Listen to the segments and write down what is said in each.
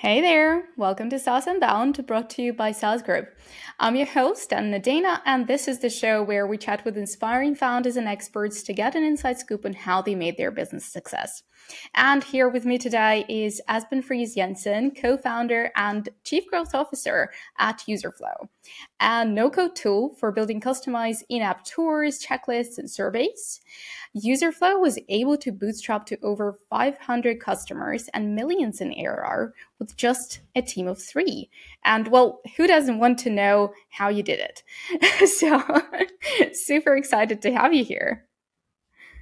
Hey there, welcome to SaaS Unbound, brought to you by SaaS Group. I'm your host, Anna Dana, and this is the show where we chat with inspiring founders and experts to get an inside scoop on how they made their business success. And here with me today is Esben Friis Jensen, co founder and chief growth officer at Userflow, a no code tool for building customized in app tours, checklists, and surveys. Userflow was able to bootstrap to over 500 customers and millions in ARR with just a team of three. And well, who doesn't want to know how you did it? so, super excited to have you here.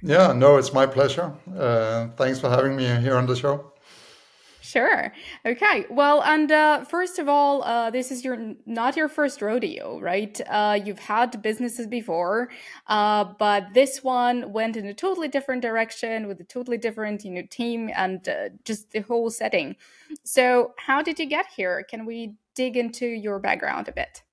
Yeah, no, it's my pleasure. Uh, thanks for having me here on the show. Sure. Okay. Well, and uh, first of all, uh, this is your not your first rodeo, right? Uh, you've had businesses before, uh, but this one went in a totally different direction with a totally different, you know, team and uh, just the whole setting. So, how did you get here? Can we dig into your background a bit?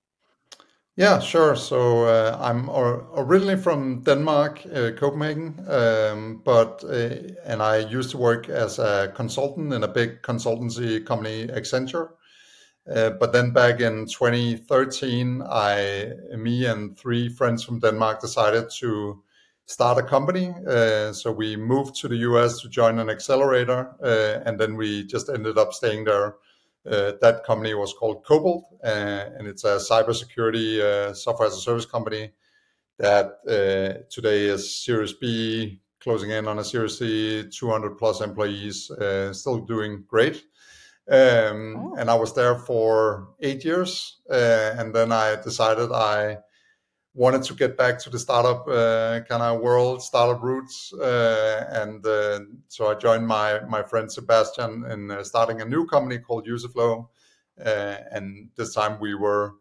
Yeah, sure. So uh, I'm or, originally from Denmark, uh, Copenhagen, um, but uh, and I used to work as a consultant in a big consultancy company, Accenture. Uh, but then back in 2013, I, me and three friends from Denmark decided to start a company. Uh, so we moved to the US to join an accelerator, uh, and then we just ended up staying there uh, that company was called Cobalt, uh, and it's a cybersecurity uh, software as a service company that today is Series B, closing in on a Series C, 200 plus employees, still doing great. Um, oh. And I was there for eight years, and then I decided I wanted to get back to the startup uh, kind of world, startup roots, uh, and uh, so I joined my my friend Sebastian in uh, starting a new company called Userflow, uh, and this time we were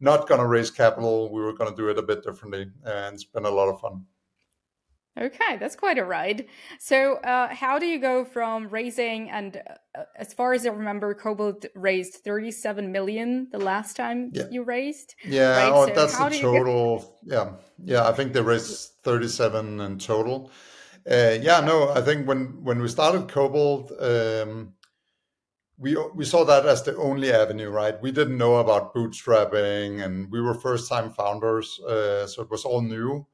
not going to raise capital; we were going to do it a bit differently, and it's been a lot of fun. Okay, that's quite a ride. So, uh, how do you go from raising and, uh, as far as I remember, Cobalt raised thirty-seven million the last time yeah. you raised. Yeah, right? oh, so that's the total. Yeah, yeah, I think they raised thirty-seven in total. Uh, yeah, no, I think when when we started Cobalt, um, we we saw that as the only avenue, right? We didn't know about bootstrapping, and we were first-time founders, uh, so it was all new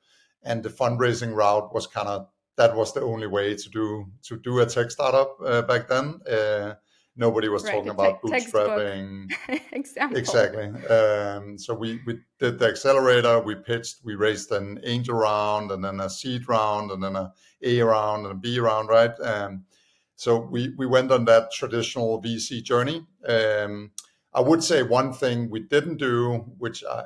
and the fundraising route was kind of that was the only way to do to do a tech startup uh, back then. Uh, nobody was right, talking about te- bootstrapping. exactly. Um, so we we did the accelerator. We pitched. We raised an angel round, and then a seed round, and then a A round, and a B round. Right. Um, so we we went on that traditional VC journey. Um, I would say one thing we didn't do, which I,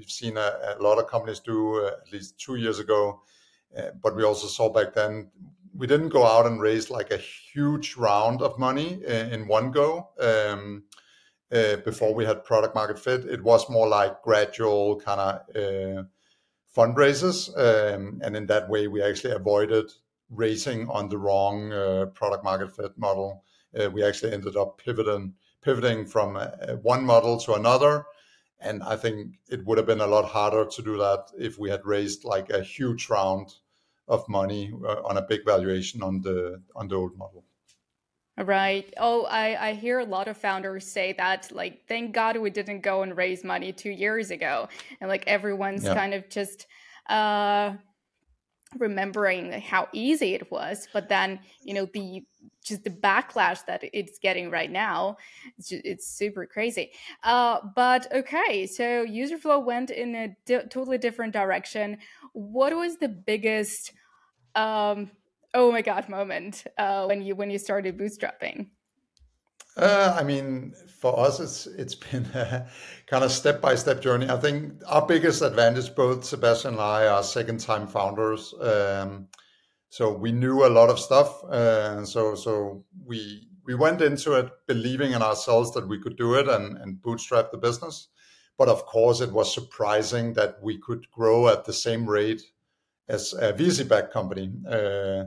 we've seen a, a lot of companies do uh, at least two years ago. Uh, but we also saw back then we didn't go out and raise like a huge round of money in, in one go um, uh, before we had product market fit. It was more like gradual kind of uh, fundraisers, um, and in that way, we actually avoided raising on the wrong uh, product market fit model. Uh, we actually ended up pivoting pivoting from one model to another and I think it would have been a lot harder to do that if we had raised like a huge round of money uh, on a big valuation on the on the old model. Right. Oh, I, I hear a lot of founders say that, like, thank God we didn't go and raise money two years ago. And like everyone's yeah. kind of just uh remembering how easy it was but then you know the just the backlash that it's getting right now it's, just, it's super crazy. Uh, but okay so userflow went in a di- totally different direction. What was the biggest um, oh my god moment uh, when you when you started bootstrapping uh, I mean, for us, it's it's been a kind of step by step journey. I think our biggest advantage, both Sebastian and I, are second time founders. Um, so we knew a lot of stuff, uh, so so we we went into it believing in ourselves that we could do it and, and bootstrap the business. But of course, it was surprising that we could grow at the same rate as a VC-backed company. Uh,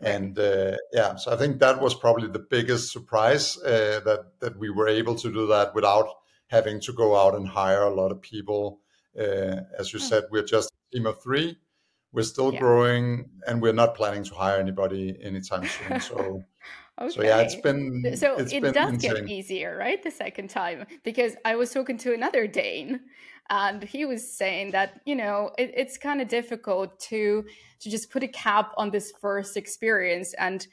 and uh, yeah so i think that was probably the biggest surprise uh, that that we were able to do that without having to go out and hire a lot of people uh, as you hmm. said we're just a team of three we're still yeah. growing, and we're not planning to hire anybody anytime soon. So. Okay. So yeah, it's been so it's it been does insane. get easier, right? The second time because I was talking to another Dane, and he was saying that you know it, it's kind of difficult to to just put a cap on this first experience and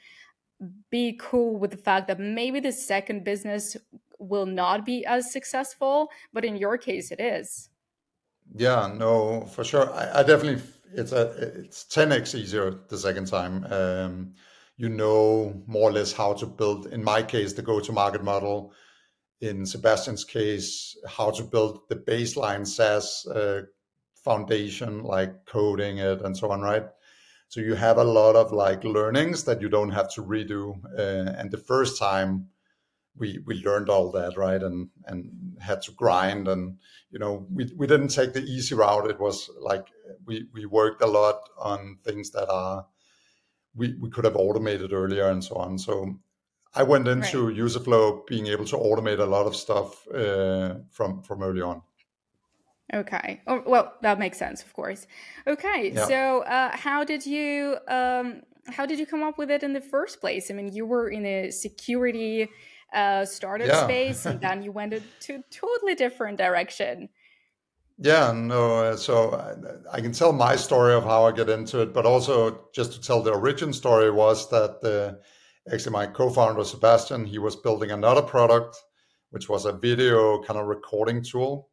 be cool with the fact that maybe the second business will not be as successful, but in your case, it is. Yeah, no, for sure. I, I definitely it's a it's 10x easier the second time. Um, you know more or less how to build, in my case, the go to market model. In Sebastian's case, how to build the baseline SaaS uh, foundation, like coding it and so on, right? So you have a lot of like learnings that you don't have to redo. Uh, and the first time we we learned all that, right? And and had to grind and you know we we didn't take the easy route. It was like we we worked a lot on things that are we, we could have automated earlier and so on. So I went into right. Userflow being able to automate a lot of stuff uh, from from early on. Okay. Oh, well, that makes sense, of course. Okay. Yeah. So, uh, how did you um, how did you come up with it in the first place? I mean, you were in a security uh, startup yeah. space, and then you went to a totally different direction. Yeah, no. So I, can tell my story of how I get into it, but also just to tell the origin story was that uh, actually my co-founder Sebastian he was building another product, which was a video kind of recording tool,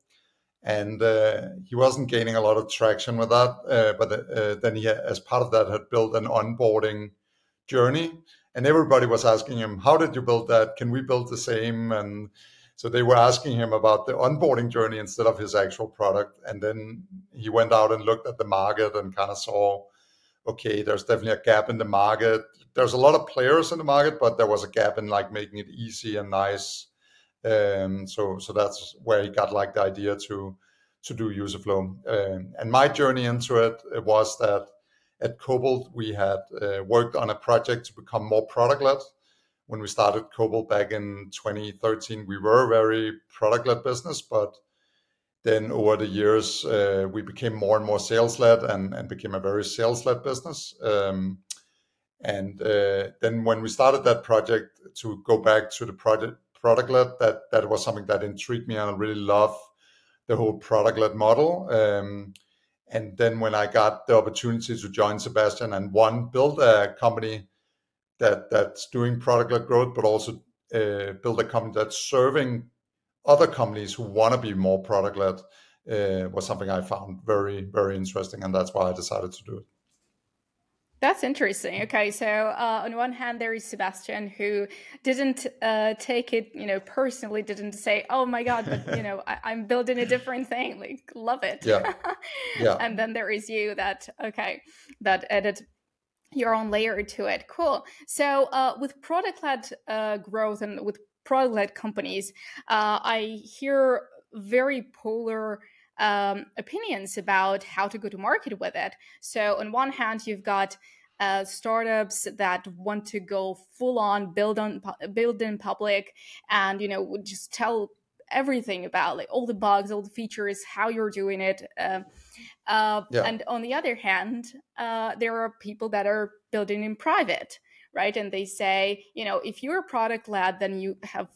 and uh, he wasn't gaining a lot of traction with that. Uh, but uh, then he, as part of that, had built an onboarding journey, and everybody was asking him, "How did you build that? Can we build the same?" and so they were asking him about the onboarding journey instead of his actual product. And then he went out and looked at the market and kind of saw, okay, there's definitely a gap in the market. There's a lot of players in the market, but there was a gap in like making it easy and nice. Um, so so that's where he got like the idea to to do Userflow. Um, and my journey into it was that at Cobalt we had uh, worked on a project to become more product led when we started Cobalt back in 2013, we were a very product led business, but then over the years, uh, we became more and more sales led and, and became a very sales led business. Um, and uh, then when we started that project to go back to the product product led, that that was something that intrigued me, and I really love the whole product led model. Um, and then when I got the opportunity to join Sebastian and one build a company that that's doing product led growth, but also uh, build a company that's serving other companies who want to be more product led uh, was something I found very very interesting, and that's why I decided to do it. That's interesting. Okay, so uh, on one hand, there is Sebastian who didn't uh, take it, you know, personally. Didn't say, "Oh my God," but you know, I- am building a different thing. Like, love it. Yeah. Yeah. and then there is you that okay, that added your own layer to it. Cool. So uh, with product led uh, growth and with product led companies, uh, I hear very polar um, opinions about how to go to market with it. So on one hand, you've got uh, startups that want to go full on build on build in public and you know just tell everything about like all the bugs all the features how you're doing it uh, uh, yeah. And on the other hand, uh, there are people that are building in private, right? And they say, you know, if you're a product led, then you have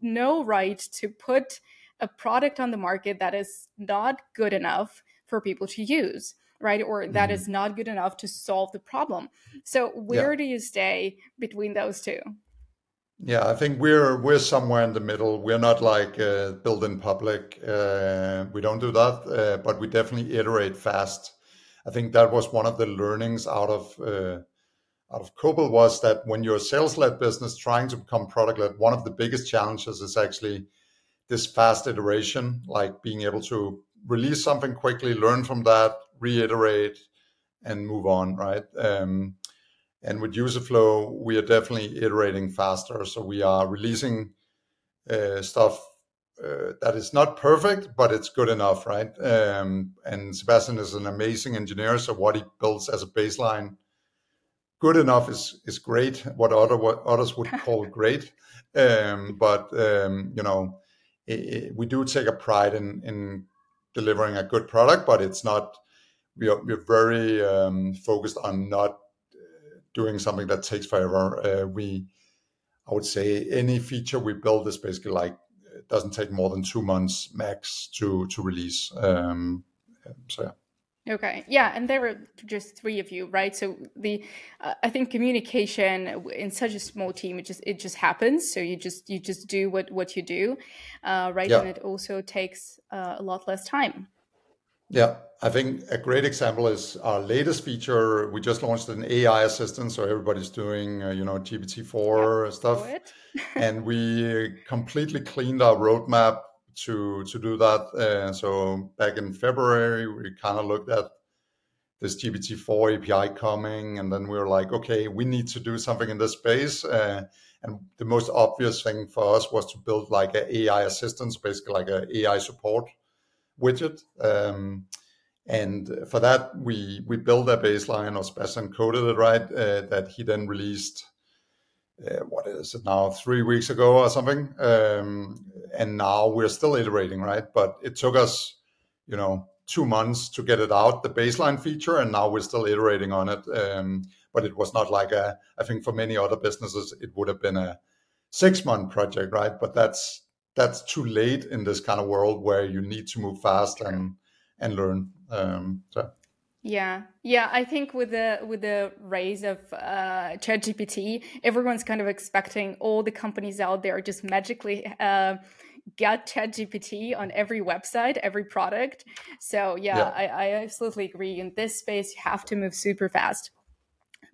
no right to put a product on the market that is not good enough for people to use right or that mm-hmm. is not good enough to solve the problem so where yeah. do you stay between those two yeah, I think we're we're somewhere in the middle. We're not like uh, build in public. Uh, we don't do that, uh, but we definitely iterate fast. I think that was one of the learnings out of uh, out of Cobalt was that when you're a sales led business trying to become product led, one of the biggest challenges is actually this fast iteration, like being able to release something quickly, learn from that, reiterate, and move on. Right. Um, and with Userflow, we are definitely iterating faster. So we are releasing uh, stuff uh, that is not perfect, but it's good enough, right? Um, and Sebastian is an amazing engineer. So what he builds as a baseline, good enough is is great. What other what others would call great, um, but um, you know, it, it, we do take a pride in in delivering a good product, but it's not we are we're very um, focused on not doing something that takes forever. Uh, we, I would say, any feature we build is basically like it doesn't take more than two months max to to release. Um, so yeah. Okay. Yeah, and there were just three of you, right? So the uh, I think communication in such a small team it just it just happens. So you just you just do what what you do, uh, right? Yeah. And it also takes uh, a lot less time. Yeah, I think a great example is our latest feature. We just launched an AI assistant, so everybody's doing, uh, you know, GPT four yep. stuff, and we completely cleaned our roadmap to to do that. Uh, so back in February, we kind of looked at this GPT four API coming, and then we were like, okay, we need to do something in this space. Uh, and the most obvious thing for us was to build like an AI assistant, basically like an AI support widget. Um, and for that, we we built a baseline, or Sebastian coded it right, uh, that he then released. Uh, what is it now? Three weeks ago or something. Um, and now we're still iterating, right? But it took us, you know, two months to get it out, the baseline feature, and now we're still iterating on it. Um, but it was not like a. I think for many other businesses, it would have been a six month project, right? But that's that's too late in this kind of world where you need to move fast and and learn. Um, so. Yeah, yeah. I think with the with the rise of uh, ChatGPT, everyone's kind of expecting all the companies out there just magically uh, get ChatGPT on every website, every product. So yeah, yeah. I, I absolutely agree. In this space, you have to move super fast.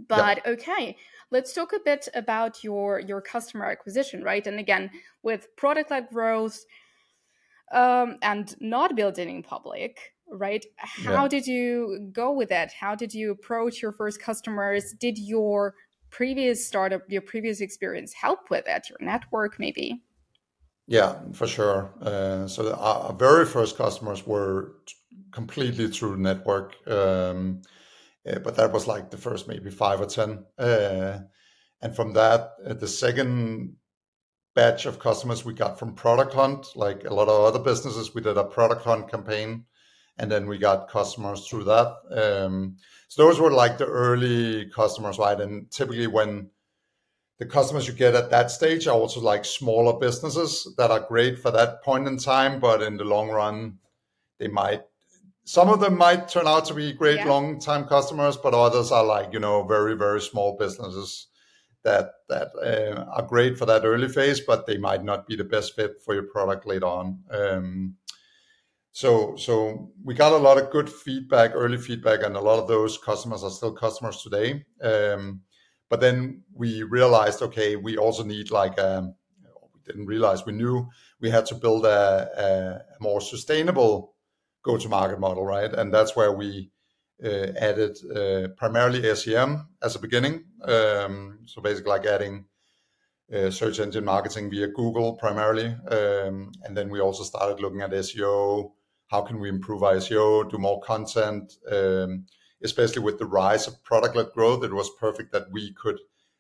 But yeah. okay, let's talk a bit about your your customer acquisition, right? And again, with product led growth um, and not building in public, right? How yeah. did you go with that? How did you approach your first customers? Did your previous startup, your previous experience help with that? Your network, maybe? Yeah, for sure. Uh, so our very first customers were completely through network. Um, but that was like the first maybe five or 10. Uh, and from that, uh, the second batch of customers we got from Product Hunt, like a lot of other businesses, we did a Product Hunt campaign and then we got customers through that. Um, so those were like the early customers, right? And typically when the customers you get at that stage are also like smaller businesses that are great for that point in time, but in the long run, they might some of them might turn out to be great yeah. long time customers, but others are like you know very very small businesses that that uh, are great for that early phase, but they might not be the best fit for your product later on. Um, so so we got a lot of good feedback, early feedback, and a lot of those customers are still customers today. Um, but then we realized, okay, we also need like a, we didn't realize we knew we had to build a, a more sustainable go-to-market model, right? And that's where we uh, added uh, primarily SEM as a beginning. Um, so basically, like adding uh, search engine marketing via Google primarily, um, and then we also started looking at SEO. How can we improve SEO, do more content? Um, especially with the rise of product-led growth, it was perfect that we could,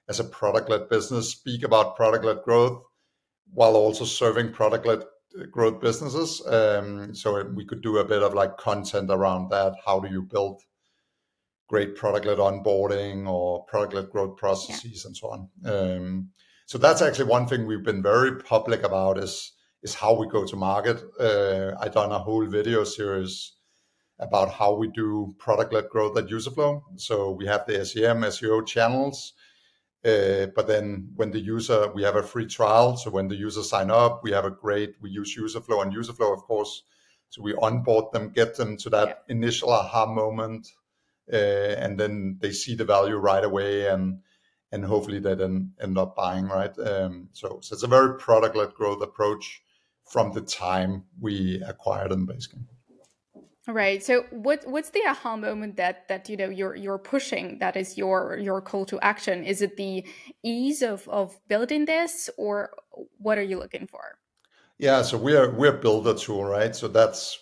as a product-led business, speak about product-led growth while also serving product-led growth businesses. Um, so we could do a bit of like content around that. How do you build great product-led onboarding or product-led growth processes yeah. and so on. Um, so that's actually one thing we've been very public about is is how we go to market. Uh, I've done a whole video series about how we do product-led growth at Userflow. So we have the SEM, SEO channels, uh, but then when the user, we have a free trial. So when the user sign up, we have a great, we use Userflow and Userflow, of course. So we onboard them, get them to that yeah. initial aha moment, uh, and then they see the value right away, and and hopefully they then end up buying, right? Um, so, so it's a very product-led growth approach from the time we acquire them, basically. Right. So what what's the aha moment that that you know you're you're pushing that is your your call to action? Is it the ease of of building this or what are you looking for? Yeah, so we're we're builder tool, right? So that's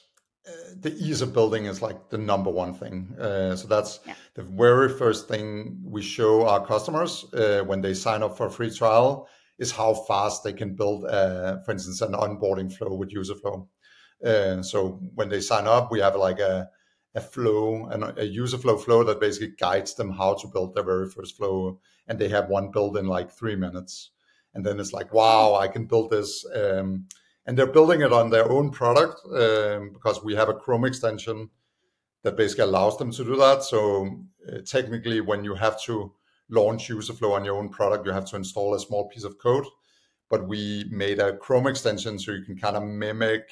uh, the ease of building is like the number one thing. Uh, so that's yeah. the very first thing we show our customers uh, when they sign up for a free trial is how fast they can build, uh, for instance, an onboarding flow with Userflow. Uh, so when they sign up, we have like a, a flow and a Userflow flow that basically guides them how to build their very first flow, and they have one build in like three minutes, and then it's like, wow, I can build this. Um, and they're building it on their own product um, because we have a Chrome extension that basically allows them to do that. So uh, technically, when you have to launch UserFlow on your own product, you have to install a small piece of code. But we made a Chrome extension so you can kind of mimic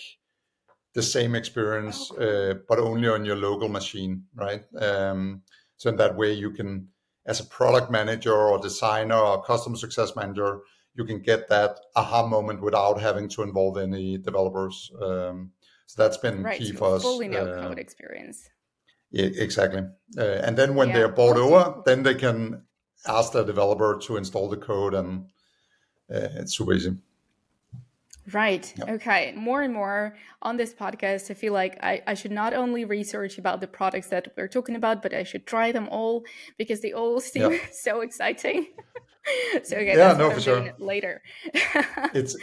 the same experience, uh, but only on your local machine, right? Um, so in that way, you can, as a product manager or designer or customer success manager, you can get that aha moment without having to involve any developers. Um, so that's been right, key so for us. Fully no uh, code experience. Yeah, exactly. Uh, and then when yeah. they're bought over, then they can ask the developer to install the code, and uh, it's super easy. Right. Yep. Okay. More and more on this podcast, I feel like I, I should not only research about the products that we're talking about, but I should try them all because they all seem yep. so exciting. so okay, yeah, no, for sure. Later. it's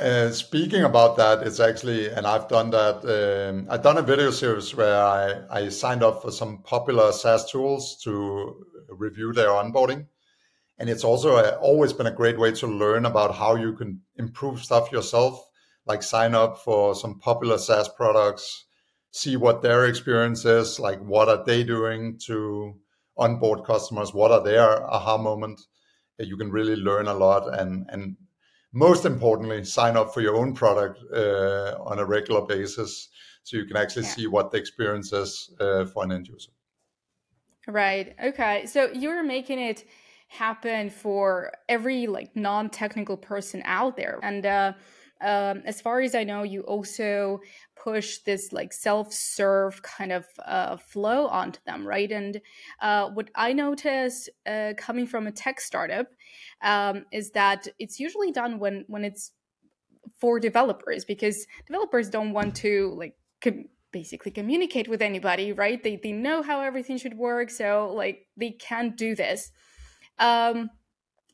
uh, speaking about that. It's actually, and I've done that. Um, I've done a video series where I I signed up for some popular SaaS tools to review their onboarding, and it's also a, always been a great way to learn about how you can improve stuff yourself. Like sign up for some popular SaaS products, see what their experience is, like what are they doing to onboard customers, what are their aha moments you can really learn a lot and and most importantly sign up for your own product uh, on a regular basis so you can actually yeah. see what the experience is uh, for an end user right okay so you're making it happen for every like non-technical person out there and uh, um, as far as I know, you also push this like self-serve kind of uh, flow onto them, right? And uh, what I noticed uh, coming from a tech startup um, is that it's usually done when when it's for developers because developers don't want to like com- basically communicate with anybody, right? They they know how everything should work, so like they can't do this. Um,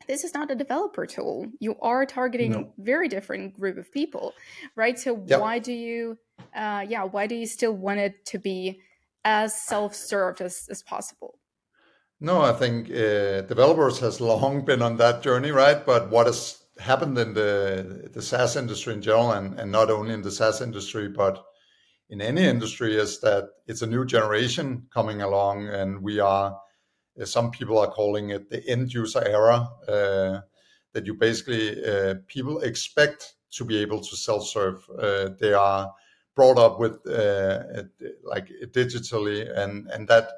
this is not a developer tool. You are targeting no. very different group of people, right? So yep. why do you, uh, yeah, why do you still want it to be as self-served as, as possible? No, I think uh, developers has long been on that journey, right? But what has happened in the the SaaS industry in general, and, and not only in the SaaS industry, but in any industry, is that it's a new generation coming along, and we are some people are calling it the end user era. Uh, that you basically uh, people expect to be able to self serve. they are brought up with like digitally, and and that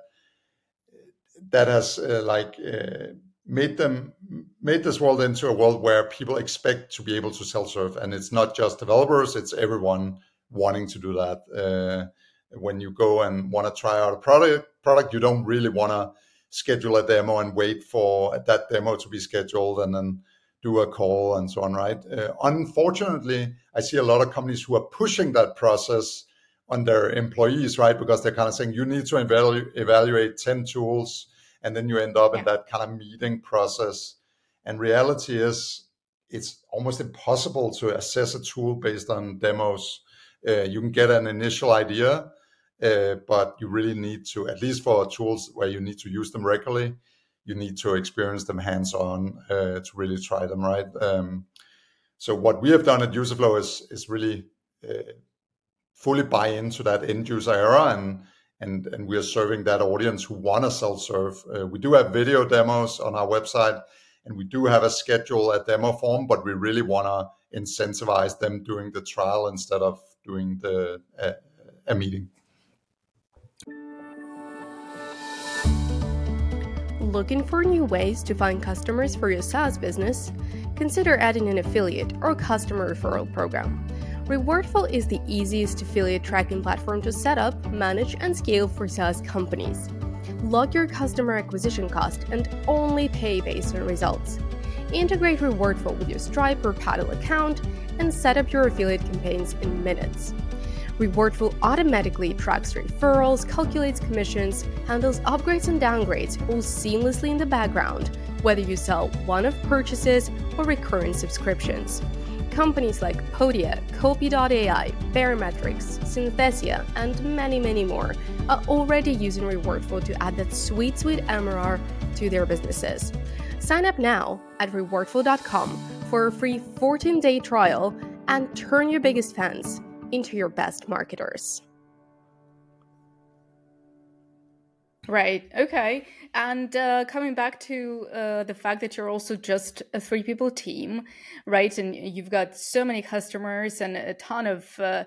that has like made them made this world into a world where people expect to be able to self serve, and it's not just developers; it's everyone wanting to do that. Uh, when you go and want to try out a product, product you don't really want to schedule a demo and wait for that demo to be scheduled and then do a call and so on, right? Uh, unfortunately, I see a lot of companies who are pushing that process on their employees, right? Because they're kind of saying you need to evalu- evaluate 10 tools and then you end up in that kind of meeting process. And reality is it's almost impossible to assess a tool based on demos. Uh, you can get an initial idea, uh, but you really need to, at least for tools where you need to use them regularly, you need to experience them hands-on uh, to really try them right. Um, so what we have done at UserFlow is is really uh, fully buy into that end user era and and and we are serving that audience who want to self-serve. Uh, we do have video demos on our website, and we do have a schedule at demo form, but we really want to incentivize them doing the trial instead of doing the uh, a meeting. Looking for new ways to find customers for your SaaS business? Consider adding an affiliate or customer referral program. Rewardful is the easiest affiliate tracking platform to set up, manage, and scale for SaaS companies. Log your customer acquisition cost and only pay based on results. Integrate Rewardful with your Stripe or Paddle account and set up your affiliate campaigns in minutes. Rewardful automatically tracks referrals, calculates commissions, handles upgrades and downgrades all seamlessly in the background, whether you sell one off purchases or recurring subscriptions. Companies like Podia, Copy.ai, Baremetrics, Synthesia, and many, many more are already using Rewardful to add that sweet, sweet MRR to their businesses. Sign up now at rewardful.com for a free 14 day trial and turn your biggest fans into your best marketers. Right. Okay. And uh, coming back to uh, the fact that you're also just a three people team, right? And you've got so many customers and a ton of uh,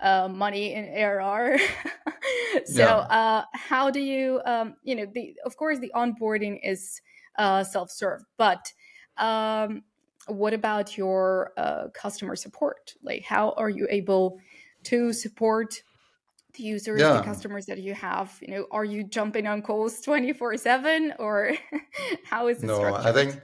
uh money in ARR. so, yeah. Uh, how do you, um, you know, the of course the onboarding is uh, self serve, but um, what about your customer support? Like, how are you able to support the users yeah. the customers that you have you know are you jumping on calls 24 7 or how is it no structured? i think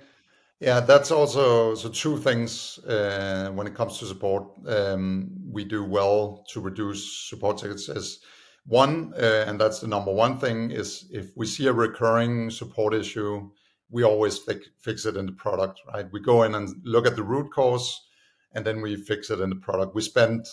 yeah that's also so two things uh, when it comes to support um, we do well to reduce support tickets as one uh, and that's the number one thing is if we see a recurring support issue we always fi- fix it in the product right we go in and look at the root cause and then we fix it in the product we spend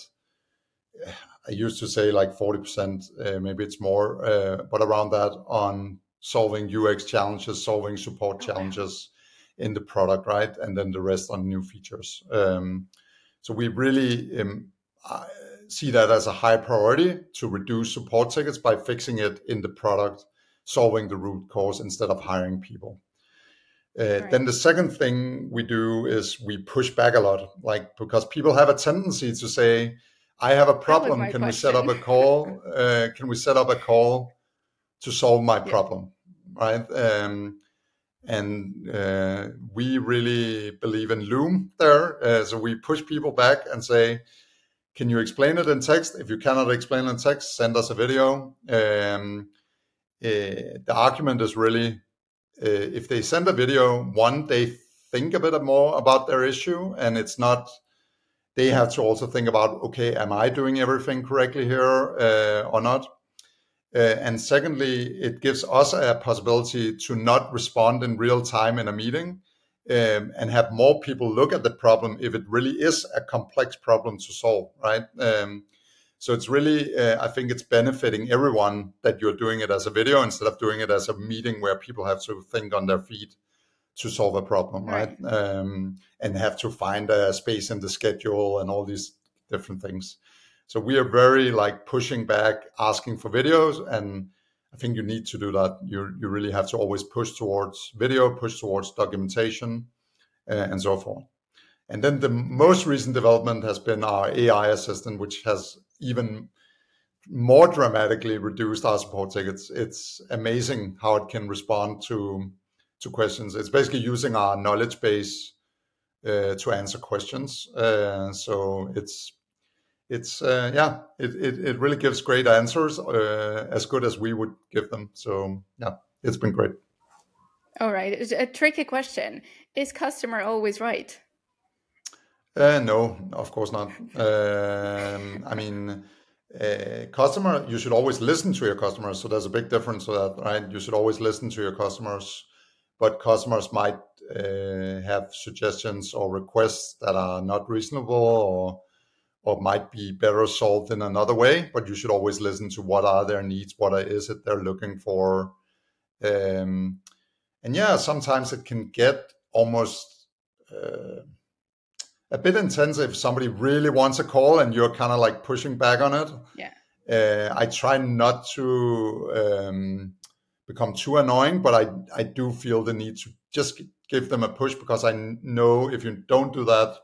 I used to say like 40%, uh, maybe it's more, uh, but around that on solving UX challenges, solving support challenges in the product, right? And then the rest on new features. Um, so we really um, see that as a high priority to reduce support tickets by fixing it in the product, solving the root cause instead of hiring people. Uh, right. Then the second thing we do is we push back a lot, like because people have a tendency to say, I have a problem. Can question. we set up a call? Uh, can we set up a call to solve my problem? Right. Um, and uh, we really believe in Loom there. Uh, so we push people back and say, can you explain it in text? If you cannot explain it in text, send us a video. Um, uh, the argument is really if they send a video, one, they think a bit more about their issue and it's not they have to also think about okay am i doing everything correctly here uh, or not? Uh, and secondly it gives us a possibility to not respond in real time in a meeting um, and have more people look at the problem if it really is a complex problem to solve right? Um, so it's really uh, i think it's benefiting everyone that you're doing it as a video instead of doing it as a meeting where people have to think on their feet to solve a problem, right? right? Um, and have to find a space in the schedule and all these different things. So we are very like pushing back, asking for videos, and I think you need to do that. You you really have to always push towards video, push towards documentation, uh, and so forth. And then the most recent development has been our AI assistant, which has even more dramatically reduced our support tickets. It's amazing how it can respond to to questions. It's basically using our knowledge base uh, to answer questions. Uh, so it's it's uh, yeah, it, it, it really gives great answers, uh, as good as we would give them. So yeah, it's been great. All right, a tricky question: Is customer always right? Uh, no, of course not. Um, I mean. Customer you should always listen to your customers so there's a big difference to that right you should always listen to your customers but customers might uh, have suggestions or requests that are not reasonable or or might be better solved in another way. But you should always listen to what are their needs, what is it they're looking for, um, and yeah, sometimes it can get almost uh, a bit intense if somebody really wants a call and you're kind of like pushing back on it. Yeah. Uh, I try not to um, become too annoying, but I I do feel the need to just give them a push because I know if you don't do that,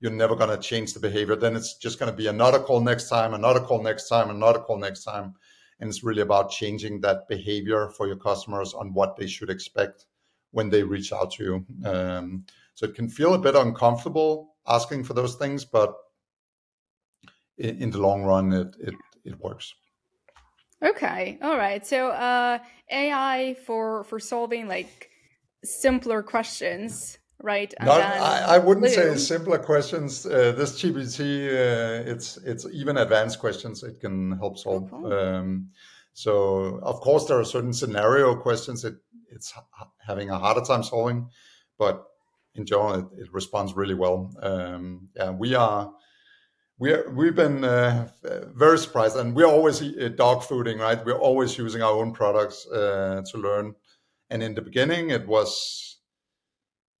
you're never going to change the behavior. Then it's just going to be another call next time, another call next time, another call next time, and it's really about changing that behavior for your customers on what they should expect when they reach out to you. Um, so it can feel a bit uncomfortable asking for those things, but in, in the long run, it it, it works. Okay. All right. So uh AI for for solving like simpler questions, right? Not, I, I wouldn't say simpler questions. Uh, this GPT, uh, it's it's even advanced questions it can help solve. Okay. Um, so of course there are certain scenario questions it it's having a harder time solving, but in general it, it responds really well. Um, yeah, we are we are, we've been uh, very surprised, and we're always uh, dog fooding, right? We're always using our own products uh, to learn. And in the beginning, it was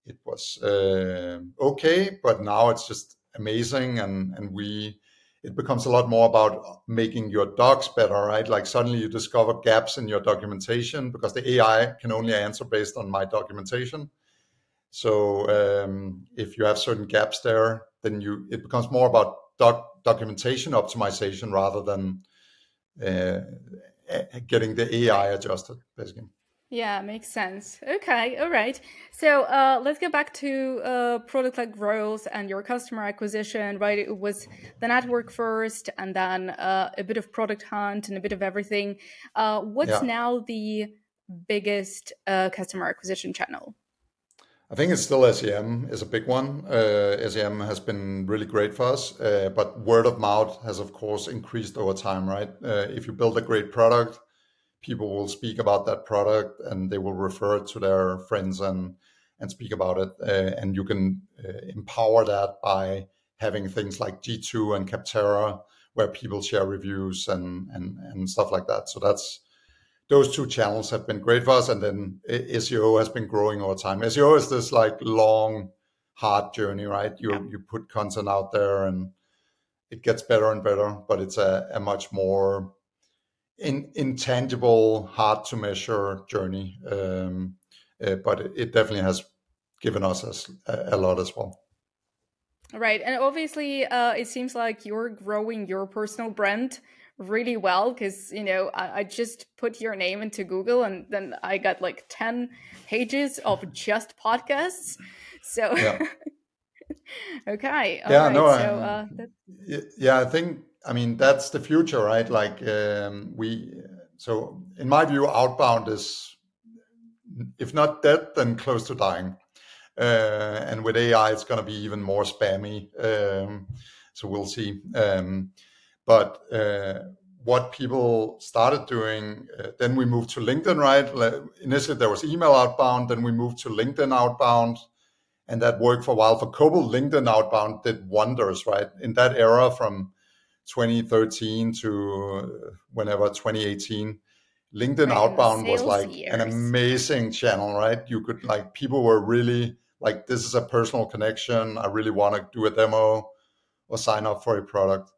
it was uh, okay, but now it's just amazing, and and we it becomes a lot more about making your docs better, right? Like suddenly you discover gaps in your documentation because the AI can only answer based on my documentation. So um, if you have certain gaps there, then you it becomes more about doc, documentation optimization rather than uh, getting the AI adjusted, basically. Yeah, makes sense. Okay, all right. So uh, let's get back to uh, product led growth and your customer acquisition, right? It was the network first, and then uh, a bit of product hunt and a bit of everything. Uh, what's yeah. now the biggest uh, customer acquisition channel? I think it's still SEM is a big one. Uh, SEM has been really great for us, uh, but word of mouth has of course increased over time, right? Uh, if you build a great product, people will speak about that product and they will refer to their friends and and speak about it. Uh, and you can uh, empower that by having things like G2 and Capterra, where people share reviews and and and stuff like that. So that's those two channels have been great for us. And then SEO has been growing over time. SEO is this like long, hard journey, right? You yeah. you put content out there and it gets better and better, but it's a, a much more in, intangible, hard to measure journey. Um, uh, but it, it, definitely has given us a, a lot as well. Right, and obviously, uh, it seems like you're growing your personal brand really well because you know I, I, just put your name into google and then i got like 10 pages of just podcasts. So yeah, okay yeah right. no so, uh, yeah i think i mean that's the future right? Like um, we so in my view outbound is if not dead then close to dying. Uh, and with ai it's going to be even more spammy. Um, so we'll see. Um, but uh, what people started doing, uh, then we moved to LinkedIn, right? Initially, there was email outbound, then we moved to LinkedIn outbound, and that worked for a while. For Cobalt, LinkedIn outbound did wonders, right? In that era from 2013 to whenever 2018, LinkedIn right, outbound was like years. an amazing channel, right? You could like people were really like, this is a personal connection. I really want to do a demo or sign up for a product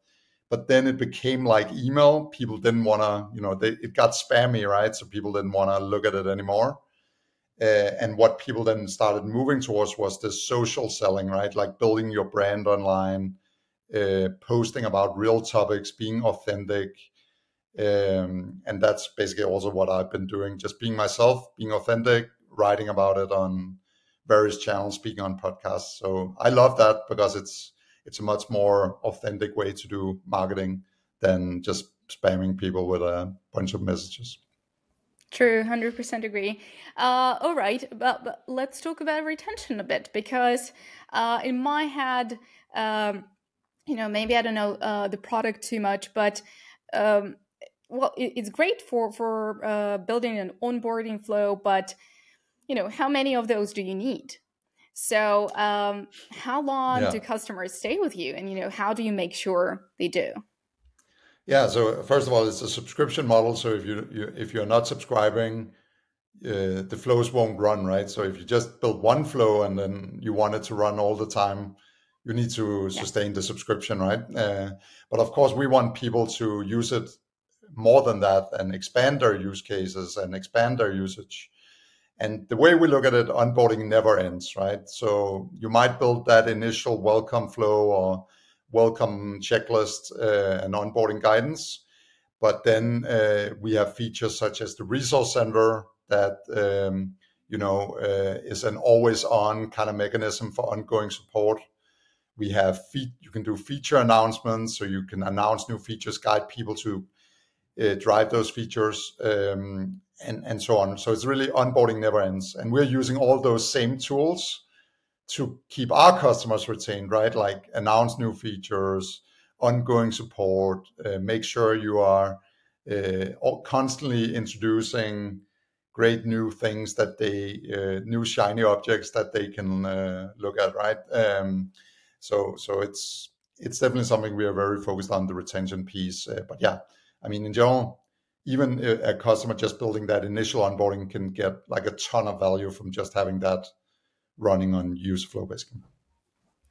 but then it became like email. People didn't want to you know they, it got spammy right? So people didn't want to look at it anymore. Uh, and what people then started moving towards was this social selling right? Like building your brand online uh, posting about real topics being authentic. Um, and that's basically also what i've been doing just being myself being authentic writing about it on various channels speaking on podcasts. So i love that because it's it's a much more authentic way to do marketing than just spamming people with a bunch of messages. True, 100% agree. Uh, all right, but, but, let's talk about retention a bit because uh, in my head, um, you know, maybe I don't know uh, the product too much, but um, well, it, it's great for for uh, building an onboarding flow. But you know, how many of those do you need? So, um, how long yeah. do customers stay with you, and you know, how do you make sure they do? Yeah. So first of all, it's a subscription model. So if you, you if you're not subscribing, uh, the flows won't run, right? So if you just build one flow and then you want it to run all the time, you need to sustain yeah. the subscription, right? Uh, but of course, we want people to use it more than that and expand their use cases and expand their usage. And the way we look at it, onboarding never ends, right? So you might build that initial welcome flow or welcome checklist uh, and onboarding guidance. But then uh, we have features such as the resource center that um, you know uh, is an always-on kind of mechanism for ongoing support. We have fe- you can do feature announcements, so you can announce new features, guide people to uh, drive those features. Um, and, and so on. So it's really onboarding never ends. And we're using all those same tools to keep our customers retained, right? Like announce new features, ongoing support, uh, make sure you are uh, constantly introducing great new things that they, uh, new shiny objects that they can uh, look at, right? Um, so, so it's it's definitely something we are very focused on the retention piece. Uh, but yeah, I mean, in general, even a, customer just building that initial onboarding can get like a ton of value from just having that running on Userflow, basically.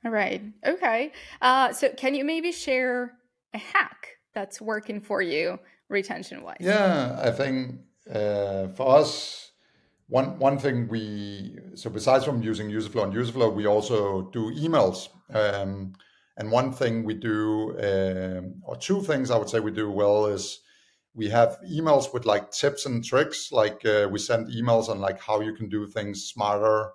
All right. Okay. Uh, so, can you maybe share a hack that's working for you retention wise? Yeah, I think uh, for us, one one thing we so besides from using Userflow and Userflow, we also do emails. Um, and one thing we do, um, or two things I would say we do well is we have emails with like tips and tricks. Like uh, we send emails on like how you can do things smarter,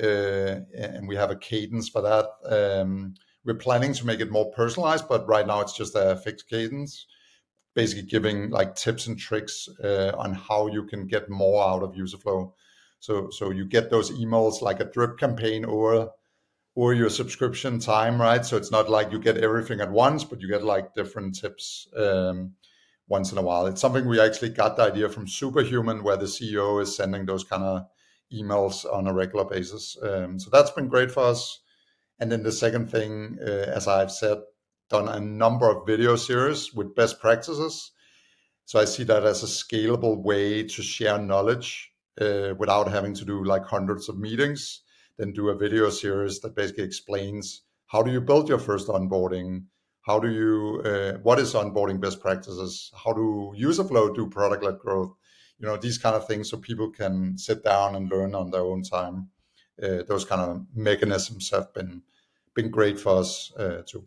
uh, and we have a cadence for that. Um, we're planning to make it more personalized, but right now it's just a fixed cadence, basically giving like tips and tricks uh, on how you can get more out of Userflow. So so you get those emails like a drip campaign or or your subscription time, right? So it's not like you get everything at once, but you get like different tips um, once in a while. It's something we actually got the idea from Superhuman, where the CEO is sending those kind of emails on a regular basis. Um, so that's been great for us. And then the second thing, uh, as I've said, done a number of video series with best practices. So I see that as a scalable way to share knowledge uh, without having to do like hundreds of meetings. Then do a video series that basically explains how do you build your first onboarding, how do you uh, what is onboarding best practices, how do Userflow do product-led growth, you know these kind of things so people can sit down and learn on their own time. Uh, those kind of mechanisms have been been great for us uh, too.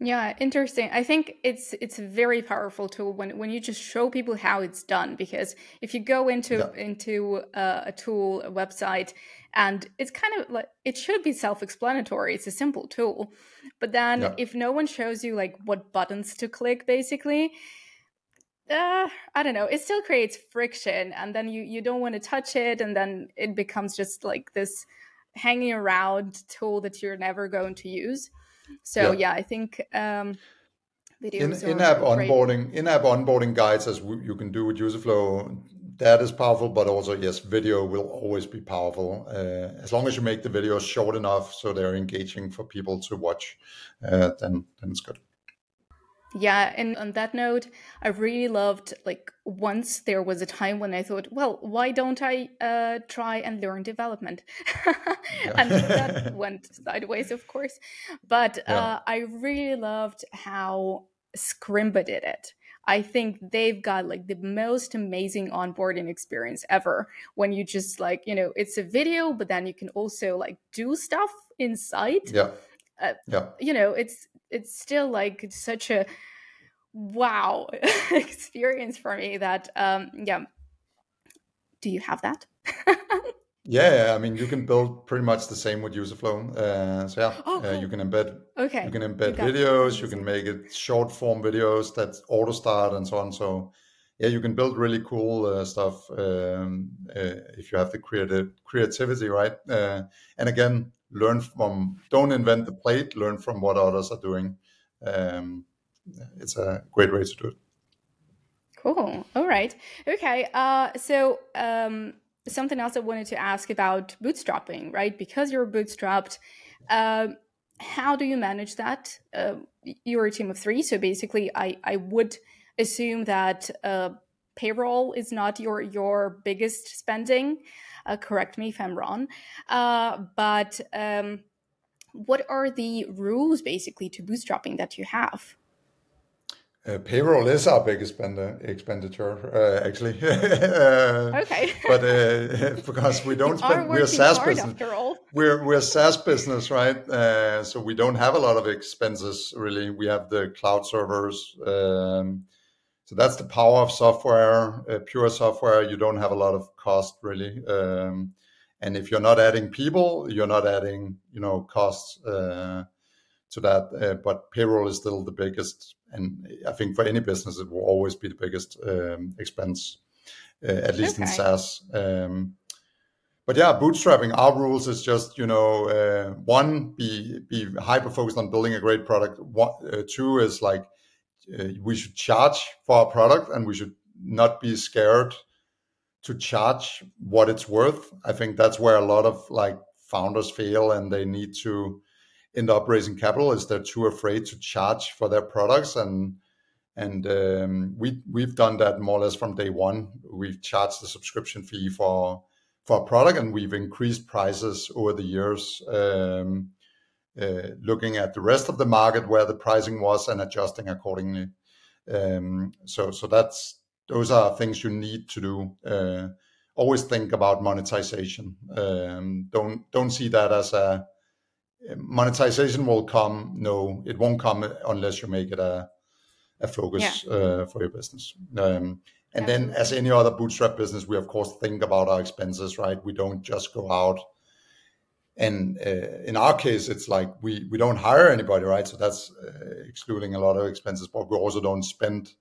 Yeah interesting. I think it's it's a very powerful tool when when you just show people how it's done because if you go into yeah. into a, a tool a website and it's kind of like it should be self-explanatory it's a simple tool but then yeah. if no one shows you like what buttons to click basically uh, I don't know. It still creates friction, and then you you don't want to touch it, and then it becomes just like this hanging around tool that you're never going to use. So yeah, yeah I think um, videos in, in-app onboarding, in-app onboarding guides as you can do with Userflow. That is powerful, but also yes, video will always be powerful uh, as long as you make the videos short enough so they're engaging for people to watch. Uh, then then it's good. Yeah, and on that note, I really loved like once there was a time when I thought, well, why don't I uh, try and learn development? and that went sideways, of course. But uh, yeah. I really loved how Scrimba did it. I think they've got like the most amazing onboarding experience ever when you just like, you know, it's a video, but then you can also like do stuff inside. Yeah. Uh, yeah. You know, it's it's still like such a wow experience for me that um yeah do you have that yeah i mean you can build pretty much the same with userflow uh, so yeah oh, cool. uh, you can embed okay you can embed you videos you can make it short form videos that auto start and so on. So yeah you can build really cool uh, stuff um, uh, if you have the creative creativity right? Uh, and again learn from don't invent the plate learn from what others are doing. Um, it's a great way to do it. Cool. All right. Okay uh, so um, something else i wanted to ask about bootstrapping right? Because you're bootstrapped uh, how do you manage that? Uh, you're a team of three so basically i, I would assume that uh, payroll is not your your biggest spending. Uh, correct me if i'm wrong. Uh, but um, what are the rules basically to bootstrapping that you have uh, payroll is our biggest expenditure, uh, actually. uh, okay. but uh, because we don't spend, we're a SaaS business. We're we're a SaaS business, right? Uh, so we don't have a lot of expenses really. We have the cloud servers. Um, so that's the power of software, uh, pure software. You don't have a lot of cost really. Um, and if you're not adding people, you're not adding, you know, costs to that. but payroll is still the biggest and I think for any business, it will always be the biggest um, expense, uh, at least okay. in SaaS. Um, but yeah, bootstrapping our rules is just you know uh, one be be hyper focused on building a great product. One, uh, two is like uh, we should charge for our product and we should not be scared to charge what it's worth. I think that's where a lot of like founders fail and they need to end up raising capital is they're too afraid to charge for their products and and um, we we've done that more or less from day one. We've charged the subscription fee for for a product, and we've increased prices over the years, um, uh, looking at the rest of the market where the pricing was and adjusting accordingly. Um, so so that's those are things you need to do. Uh, always think about monetization. Um, don't don't see that as a monetization will come. No, it won't come unless you make it a a focus yeah. uh, for your business. Um, and then, as any other bootstrap business, we of course think about our expenses, right? We don't just go out. And uh, in our case, it's like we we don't hire anybody, right? So that's uh, excluding a lot of expenses, but we also don't spend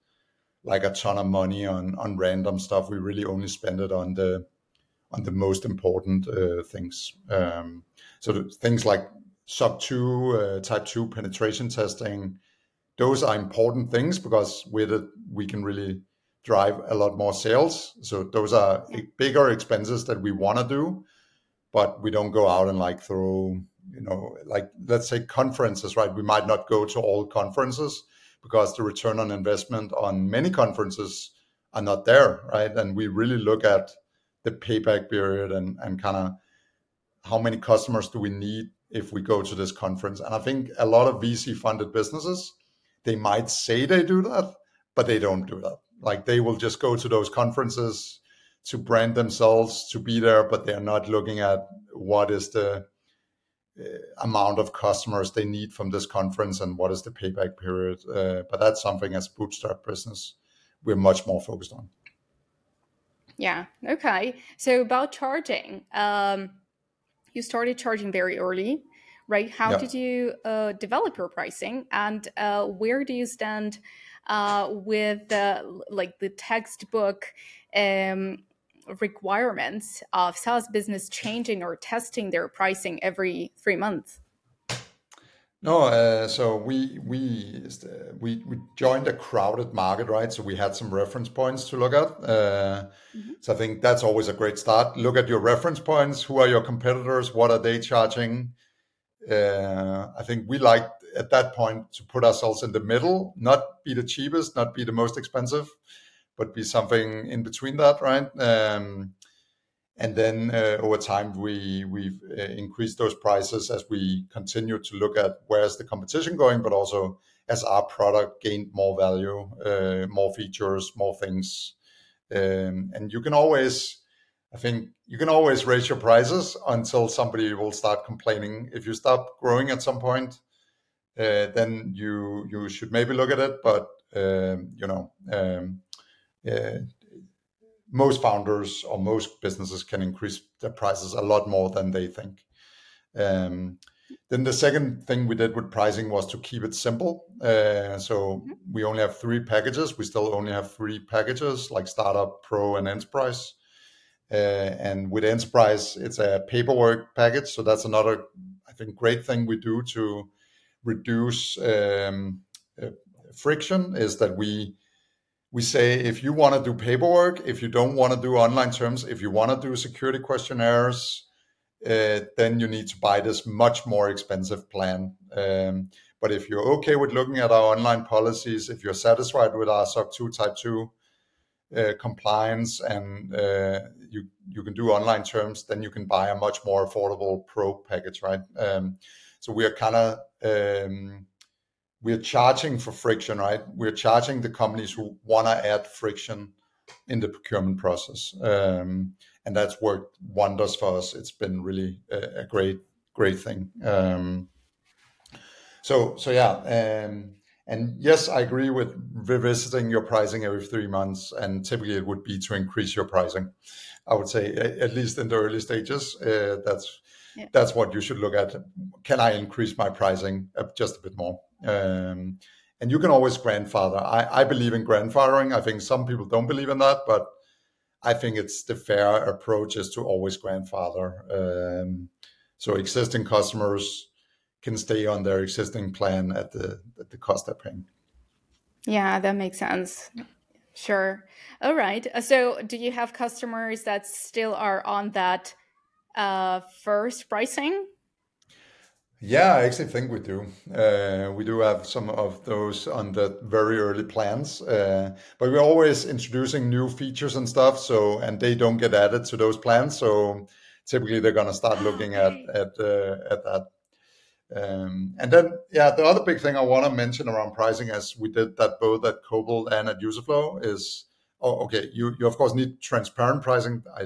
like a ton of money on on random stuff. We really only spend it on the on the most important uh, things. Um, so things like SOC 2, uh, type 2 penetration testing, those are important things because with it, we can really drive a lot more sales. So those are bigger expenses that we want to do, but we don't go out and like throw, you know, like let's say conferences, right? We might not go to all conferences because the return on investment on many conferences are not there, right? And we really look at the payback period and, and kind of how many customers do we need if we go to this conference. And I think a lot of VC funded businesses, they might say they do that, but they don't do that. Like they will just go to those conferences to brand themselves to be there, but they're not looking at what is the uh, amount of customers they need from this conference and what is the payback period. Uh, but that's something as bootstrap business we're much more focused on. Yeah. Okay. So about charging, um, you started charging very early, right? How yeah. did you uh, develop your pricing, and uh, where do you stand uh, with the like the textbook um, requirements of SaaS business changing or testing their pricing every three months? No, uh, so we we we we joined a crowded market, right? So we had some reference points to look at. Uh, mm-hmm. So I think that's always a great start. Look at your reference points. Who are your competitors? What are they charging? Uh, I think we like at that point to put ourselves in the middle, not be the cheapest, not be the most expensive, but be something in between that, right? Um, and then uh, over time, we've uh, increased those prices as we continue to look at where's the competition going, but also as our product gained more value, uh, more features, more things. Um, and you can always, I think, you can always raise your prices until somebody will start complaining. If you stop growing at some point, then you should maybe look at it. But um, you know, um, most founders or most businesses can increase their prices a lot more than they think. Um, then the second thing we did with pricing was to keep it simple. Uh, so mm-hmm. we only have three packages. We still only have three packages like Startup, Pro, and Enterprise. Uh, and with Enterprise, it's a paperwork package. So that's another, I think, great thing we do to reduce um, uh, friction is that we we say if you want to do paperwork, if you don't want to do online terms, if you want to do security questionnaires, uh, then you need to buy this much more expensive plan. Um, but if you're okay with looking at our online policies, if you're satisfied with our SOC 2 Type 2 uh, compliance, and uh, you you can do online terms, then you can buy a much more affordable Pro package, right? Um, so we are kind of um, we're charging for friction, right? We're charging the companies who want to add friction in the procurement process. Um, and that's worked wonders for us. It's been really a, a great, great thing. Um, so, so yeah. Um, and yes, I agree with revisiting your pricing every three months. And typically it would be to increase your pricing. I would say, at least in the early stages, uh, that's yeah. that's what you should look at. Can I increase my pricing just a bit more? Um, and you can always grandfather. I, I believe in grandfathering. I think some people don't believe in that, but I think it's the fair approach is to always grandfather. Um, so existing customers can stay on their existing plan at the at the cost they're paying. Yeah, that makes sense. Sure. All right. So, do you have customers that still are on that uh, first pricing? Yeah, I actually think we do. Uh, we do have some of those on the very early plans, uh, but we're always introducing new features and stuff. So, and they don't get added to those plans. So, typically, they're going to start looking at at uh, at that. Um, and then, yeah, the other big thing I want to mention around pricing, as we did that both at Cobalt and at Userflow, is oh, okay. You you of course need transparent pricing. I,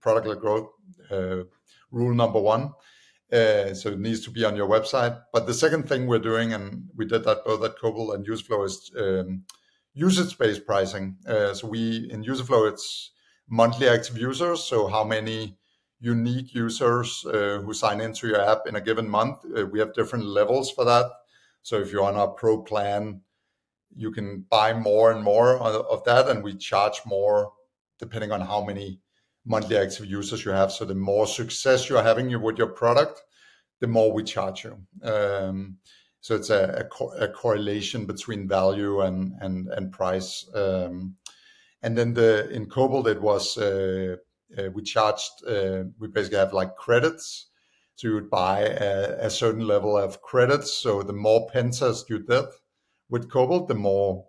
product led growth uh, rule number one uh, so it needs to be on your website. But the second thing we're doing, and we did that both at Cobalt and Userflow, is um, usage-based pricing. Uh, so we in Userflow, it's monthly active users. So how many unique users uh, who sign into your app in a given month? Uh, we have different levels for that. So if you're on a pro plan, you can buy more and more of that, and we charge more depending on how many monthly active users you have. So the more success you're having with your product, the more we charge you. Um, so it's a, a, co- a, correlation between value and and and price. Um, and then the in Cobalt it was uh, uh, we charged uh, we basically have like credits. So you would buy a, a, certain level of credits. So the more pen tests you did with Cobalt, the more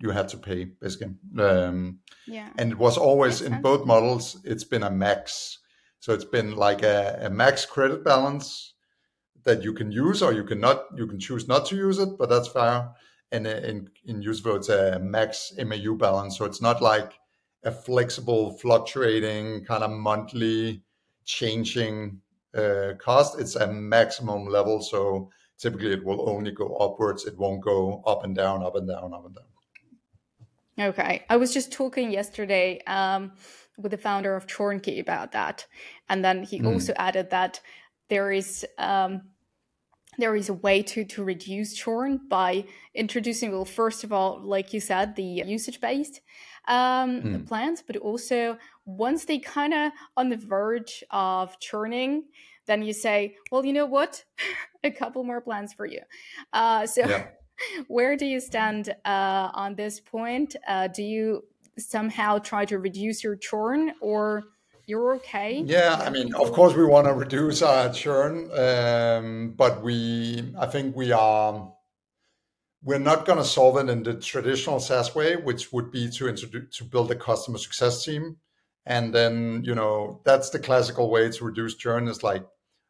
you had to pay basically. Um, yeah. And it was always in both models. It's been a max. So it's been like a, a max credit balance that you can use or you can not you can choose not to use it but that's fair and in in Userflow it's a max mau balance so it's not like a flexible fluctuating kind of monthly changing uh, cost it's a maximum level so typically it will only go upwards it won't go up and down up and down up and down okay i was just talking yesterday um, with the founder of churnkey about that and then he mm. also added that there is um, there is a way to to reduce churn by introducing well first of all like you said the usage based um, mm. plans but also once they kind of on the verge of churning then you say well you know what a couple more plans for you uh, so yeah. Where do you stand uh, on this point uh, do you somehow try to reduce your churn or you're okay. Yeah, I mean, of course, we want to reduce our churn, um, but we, I think we are, we're not going to solve it in the traditional SaaS way, which would be to introduce to build a customer success team, and then you know that's the classical way to reduce churn is like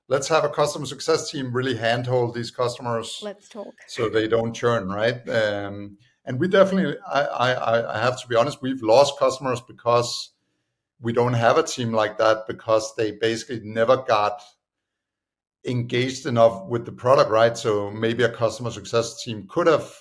let's have a customer success team really handhold these customers. Let's talk so they don't churn, right? Um, and we definitely, I, I, I have to be honest, we've lost customers because we don't have a team like that because they basically never got engaged enough with the product, right? So maybe a customer success team could have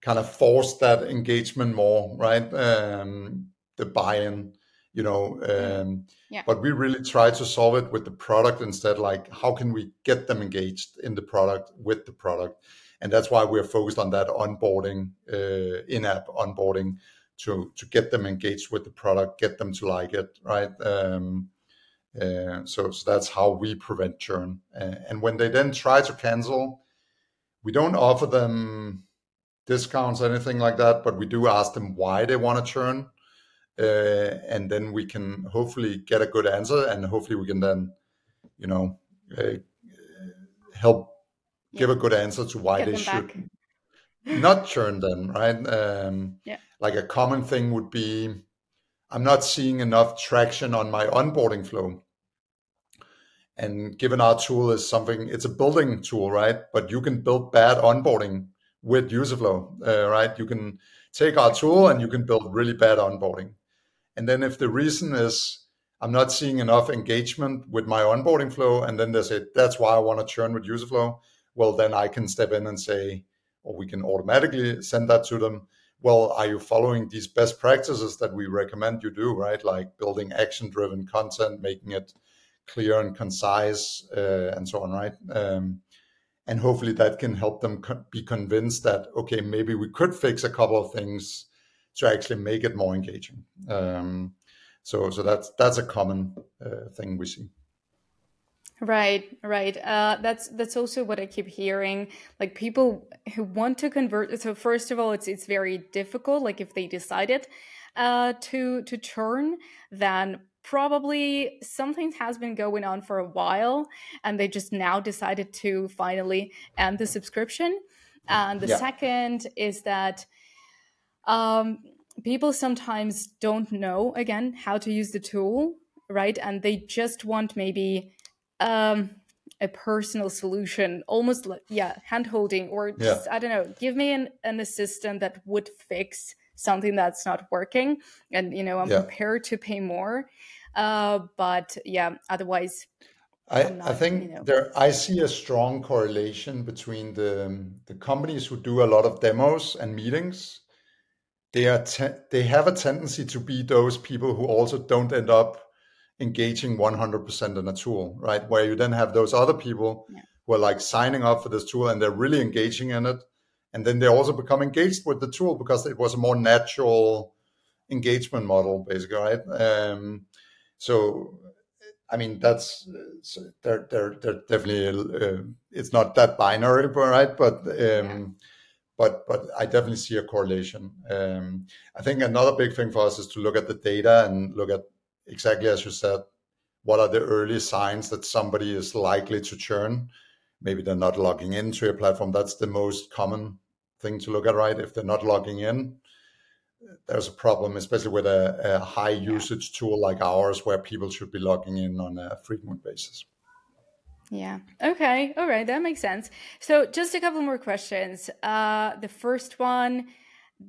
kind of forced that engagement more, right? Um, the buy-in, you know. Um, yeah. But we really try to solve it with the product instead. Like, how can we get them engaged in the product with the product? And that's why we're focused on that onboarding, uh, in-app onboarding to to get them engaged with the product, get them to like it, right? Um, uh, so, so that's how we prevent churn. Uh, and when they then try to cancel, we don't offer them discounts or anything like that, but we do ask them why they want to churn. Uh, and then we can hopefully get a good answer, and hopefully we can then, you know, uh, help yeah. give a good answer to why get they should back. not churn them, right? Um, yeah like a common thing would be I'm not seeing enough traction on my onboarding flow. And given our tool is something, it's a building tool, right? But you can build bad onboarding with Userflow, uh, right? You can take our tool and you can build really bad onboarding. And then if the reason is I'm not seeing enough engagement with my onboarding flow, and then they say that's why I want to churn with Userflow, well, then I can step in and say, or we can automatically send that to them well, are you following these best practices that we recommend you do, right? Like building action driven content, making it clear and concise, uh, and so on, right? Um, and hopefully that can help them co- be convinced that, okay, maybe we could fix a couple of things to actually make it more engaging. Um, so, so that's that's a common uh, thing we see. Right, right. Uh, that's that's also what I keep hearing. Like people who want to convert. So first of all, it's it's very difficult. Like if they decided uh, to to churn, then probably something has been going on for a while and they just now decided to finally end the subscription and the yeah. second is that um, people sometimes don't know again how to use the tool right and they just want maybe um, a personal solution almost like yeah hand holding or just yeah. i don't know give me an, an assistant that would fix something that's not working and you know i'm yeah. prepared to pay more uh, but yeah otherwise I, not, I think you know. there I see a strong correlation between the the companies who do a lot of demos and meetings. They are te- they have a tendency to be those people who also don't end up engaging 100% in a tool, right? Where you then have those other people yeah. who are like signing up for this tool and they're really engaging in it. And then they also become engaged with the tool because it was a more natural engagement model, basically, right? Um, so, I mean, that's they're they're, they're definitely uh, it's not that binary, right? But um, yeah. But but I definitely see a correlation. Um, I think another big thing for us is to look at the data and look at exactly as you said, what are the early signs that somebody is likely to churn? Maybe they're not logging into your platform. That's the most common thing to look at, right? If they're not logging in, there's a problem, especially with a, a high usage tool like ours, where people should be logging in on a frequent basis. Yeah. Okay. All right. That makes sense. So, just a couple more questions. Uh, the first one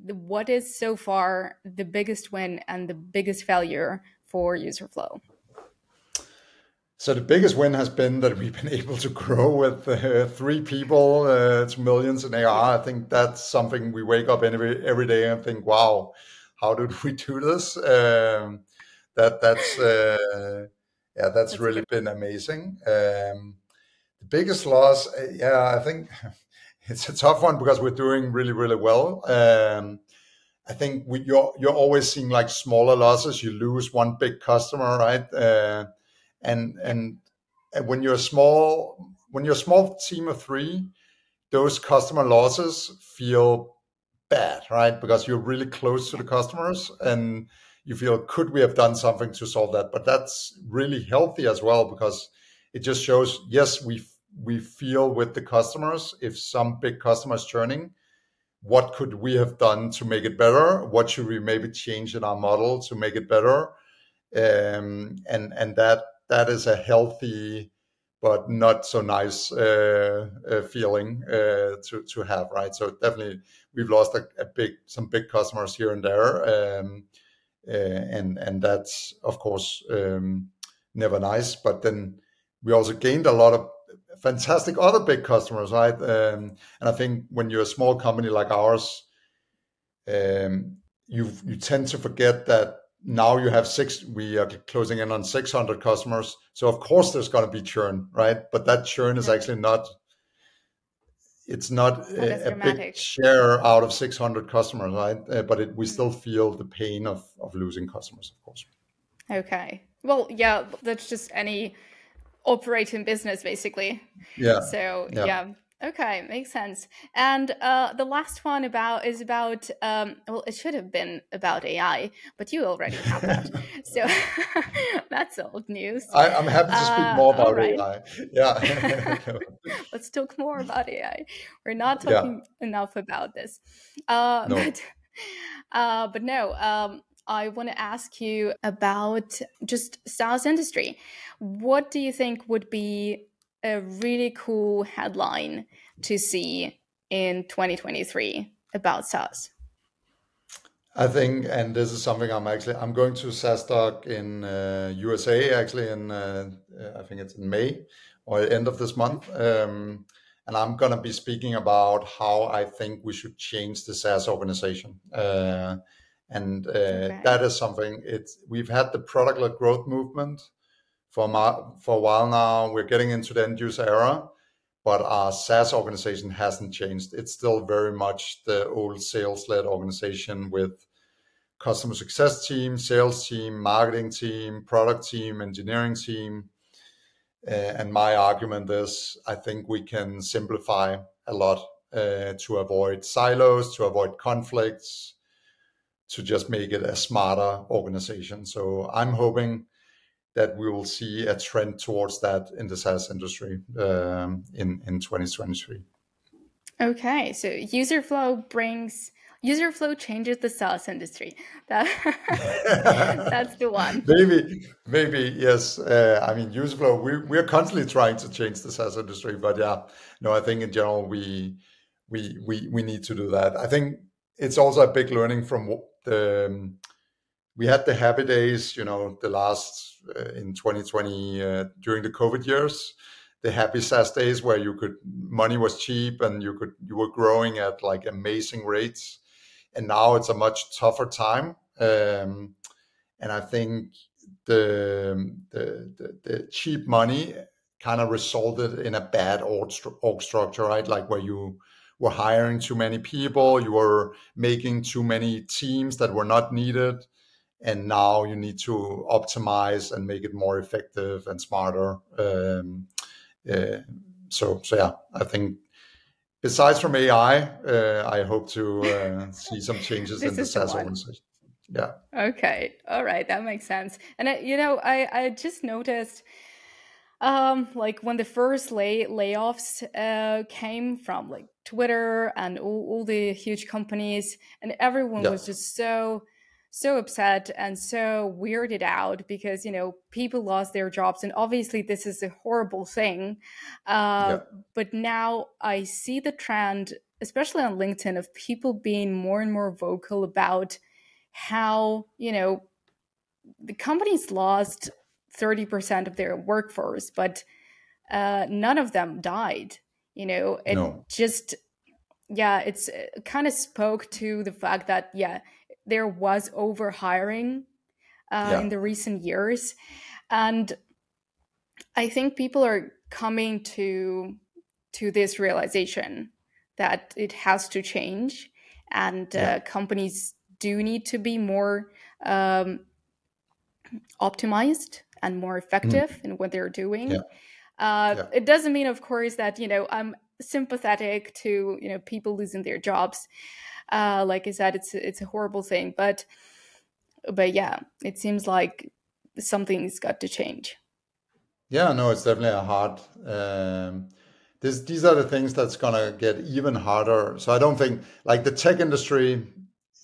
what is so far the biggest win and the biggest failure for Userflow? So the biggest win has been that we've been able to grow with uh, three people uh, millions in ARR. I think that's something we wake up every every day and think, "Wow, how did we do this?" Um, that that's uh, yeah, that's, that's really good. been amazing. Um, the biggest loss, uh, yeah, I think it's a tough one because we're doing really really well. Um, I think we, you're you're always seeing like smaller losses. You lose one big customer, right? Uh, and and when you're small, when you're a small team of three, those customer losses feel bad, right? Because you're really close to the customers and you feel could we have done something to solve that? But that's really healthy as well because it just shows yes we we feel with the customers if some big customers churning what could we have done to make it better? What should we maybe change in our model to make it better? Um, and and that that is a healthy but not so nice uh, uh, feeling uh, to to have, right? So definitely, we've lost a, a big some big customers here and there, um, and and that's of course um, never nice. But then we also gained a lot of fantastic other big customers, right? Um, and I think when you're a small company like ours, um, you you tend to forget that now you have six. We are closing in on 600 customers, so of course there's going to be churn, right? But that churn is actually not. It's not a, a, big share out of 600 customers, right? Uh, but it, we still feel the pain of of losing customers, of course. Okay. Well, yeah, that's just any operating business basically. Yeah. So yeah. yeah. Okay, makes sense. And uh, the last one about is about um, well, it should have been about AI, but you already have that, so that's old news. I, am happy to speak uh, more about right. AI. Yeah, let's talk more about AI. We're not talking yeah. enough about this, uh, no. but uh, but no. Um, I want to ask you about just SaaS industry. What do you think would be a really cool headline to see in 2023 about SaaS? I think, and this is something I'm actually I'm going to SaaStock in uh, USA actually in uh, I think it's in May or end of this month, um, and I'm going to be speaking about how I think we should change the SaaS organization. Uh, and uh, okay. that is something. It's we've had the product-led growth movement for for a while now. We're getting into the end user era, but our SaaS organization hasn't changed. It's still very much the old sales-led organization with customer success team, sales team, marketing team, product team, engineering team. Uh, and my argument is, I think we can simplify a lot uh, to avoid silos, to avoid conflicts, to just make it a smarter organization. So I'm hoping that we will see a trend towards that in the SaaS industry um, in in 2023. Okay, so Userflow brings Userflow changes the SaaS industry. That that's the one. maybe, maybe yes. Uh, I mean, Userflow. We we are constantly trying to change the SaaS industry, but yeah, no. I think in general we we we we need to do that. I think it's also a big learning from the. Um, we had the happy days, you know, the last uh, in 2020 uh, during the COVID years, the happy SaaS days where you could money was cheap and you could you were growing at like amazing rates, and now it's a much tougher time. Um, and I think the, the the, the cheap money kind of resulted in a bad org, org structure, right? Like where you were hiring too many people, you were making too many teams that were not needed and now you need to optimize and make it more effective and smarter. Um, uh, so, so yeah, I think besides from AI, uh, I hope to uh, see some changes in the SaaS organization. Yeah. Okay. All right. That makes sense. And I, you know, I I just noticed. Um, like when the first lay layoffs uh, came from like Twitter and all, all the huge companies, and everyone yeah. was just so so upset and so weirded out because you know people lost their jobs and obviously this is a horrible thing uh, yeah. but now i see the trend especially on linkedin of people being more and more vocal about how you know the companies lost 30% of their workforce but uh, none of them died you know it no. just yeah it's it uh, kind of spoke to the fact that yeah there was over hiring uh, yeah. in the recent years, and I think people are coming to to this realization that it has to change, and uh, yeah. companies do need to be more um, optimized and more effective mm. in what they're doing. Yeah. Uh, it doesn't mean, of course, that you know I'm sympathetic to you know people losing their jobs uh, like I said, it's it's a horrible thing, but but yeah, it seems like something's got to change. Yeah, no, it's definitely a hard. Um, this, these are the things that's gonna get even harder. So I don't think like the tech industry.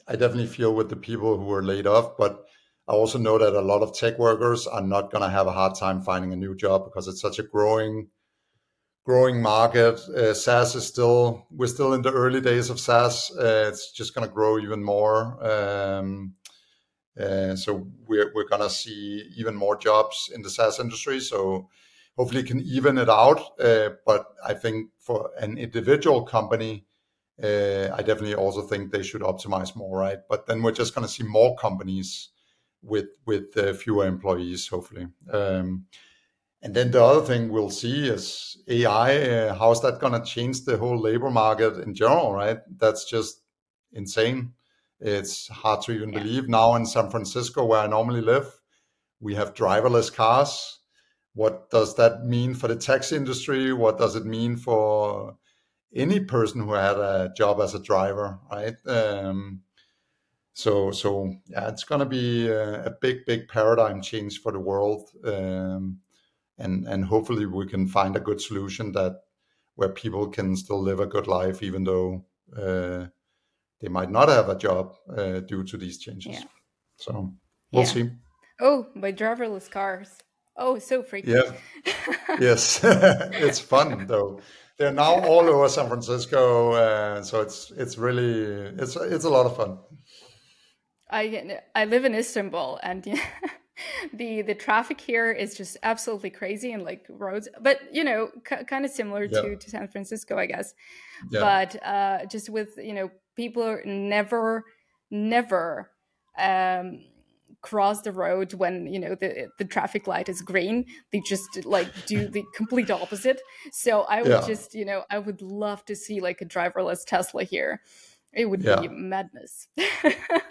I definitely feel with the people who were laid off, but I also know that a lot of tech workers are not to have a hard time finding a new job because it's such a growing growing market. Uh, SaaS is still we're still in the early days of SaaS. Uh, it's just going to grow even more. Um, uh, so we're we're going to see even more jobs in the SaaS industry. So hopefully, can even it out. Uh, but I think for an individual company. Uh, I definitely also think they should optimize more, right? But then we're just going to see more companies with with uh, fewer employees, hopefully. Um, and then the other thing we'll see is AI. Uh, how is that going to change the whole labor market in general, right? That's just insane. It's hard to even yeah. believe. Now in San Francisco, where I normally live, we have driverless cars. What does that mean for the taxi industry? What does it mean for any person who had a job as a driver, right? Um, so, so yeah, it's going to be a, a, big, big paradigm change for the world. Um, and and hopefully we can find a good solution that where people can still live a good life even though uh, they might not have a job uh, due to these changes. Yeah. So we'll yeah. see. Oh, by driverless cars. Oh, so freaky. Yeah. yes, it's fun though. They're now all over San Francisco, uh, so it's it's really it's it's a lot of fun. I I live in Istanbul, and the the traffic here is just absolutely crazy and like roads but you know c- kind of similar yeah. to to san francisco i guess. Yeah. but uh just with you know people are never never um cross the road when you know the the traffic light is green. They just like do the complete opposite. So i would yeah. just you know i would love to see like a driverless tesla here. It would be madness.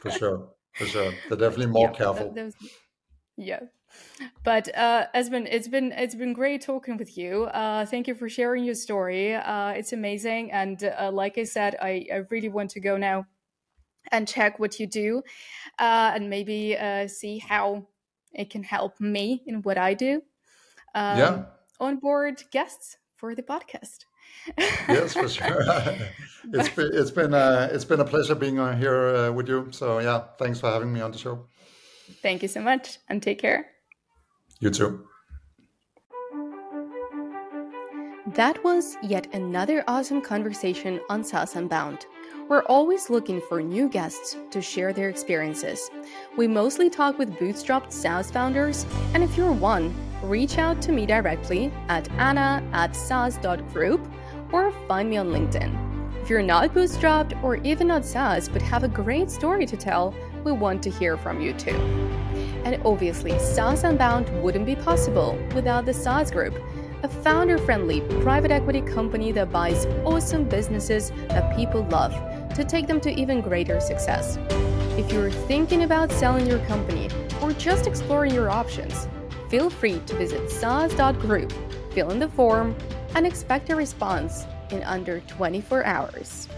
For sure. For sure. They're definitely more careful. that, yeah but uh esben it's been it's been great talking with you uh thank you for sharing your story uh it's amazing and uh, like i said i i really want to go now and check what you do uh and maybe uh see how it can help me in what I do. Um, yeah. Onboard guests for the podcast. yes, for sure. it's been it's been uh, it's been a pleasure being on here uh, with you. So yeah, thanks for having me on the show. Thank you so much, and take care. You too. That was yet another awesome conversation on SaaS Unbound. We're always looking for new guests to share their experiences. We mostly talk with bootstrapped SaaS founders, and if you're one, reach out to me directly at anna at saas.group or find me on LinkedIn. If you're not bootstrapped or even not SaaS but have a great story to tell, we want to hear from you too. And obviously, SaaS Unbound wouldn't be possible without the SaaS Group, a founder friendly private equity company that buys awesome businesses that people love to take them to even greater success. If you're thinking about selling your company or just exploring your options, feel free to visit saas.group, fill in the form, and expect a response in under 24 hours.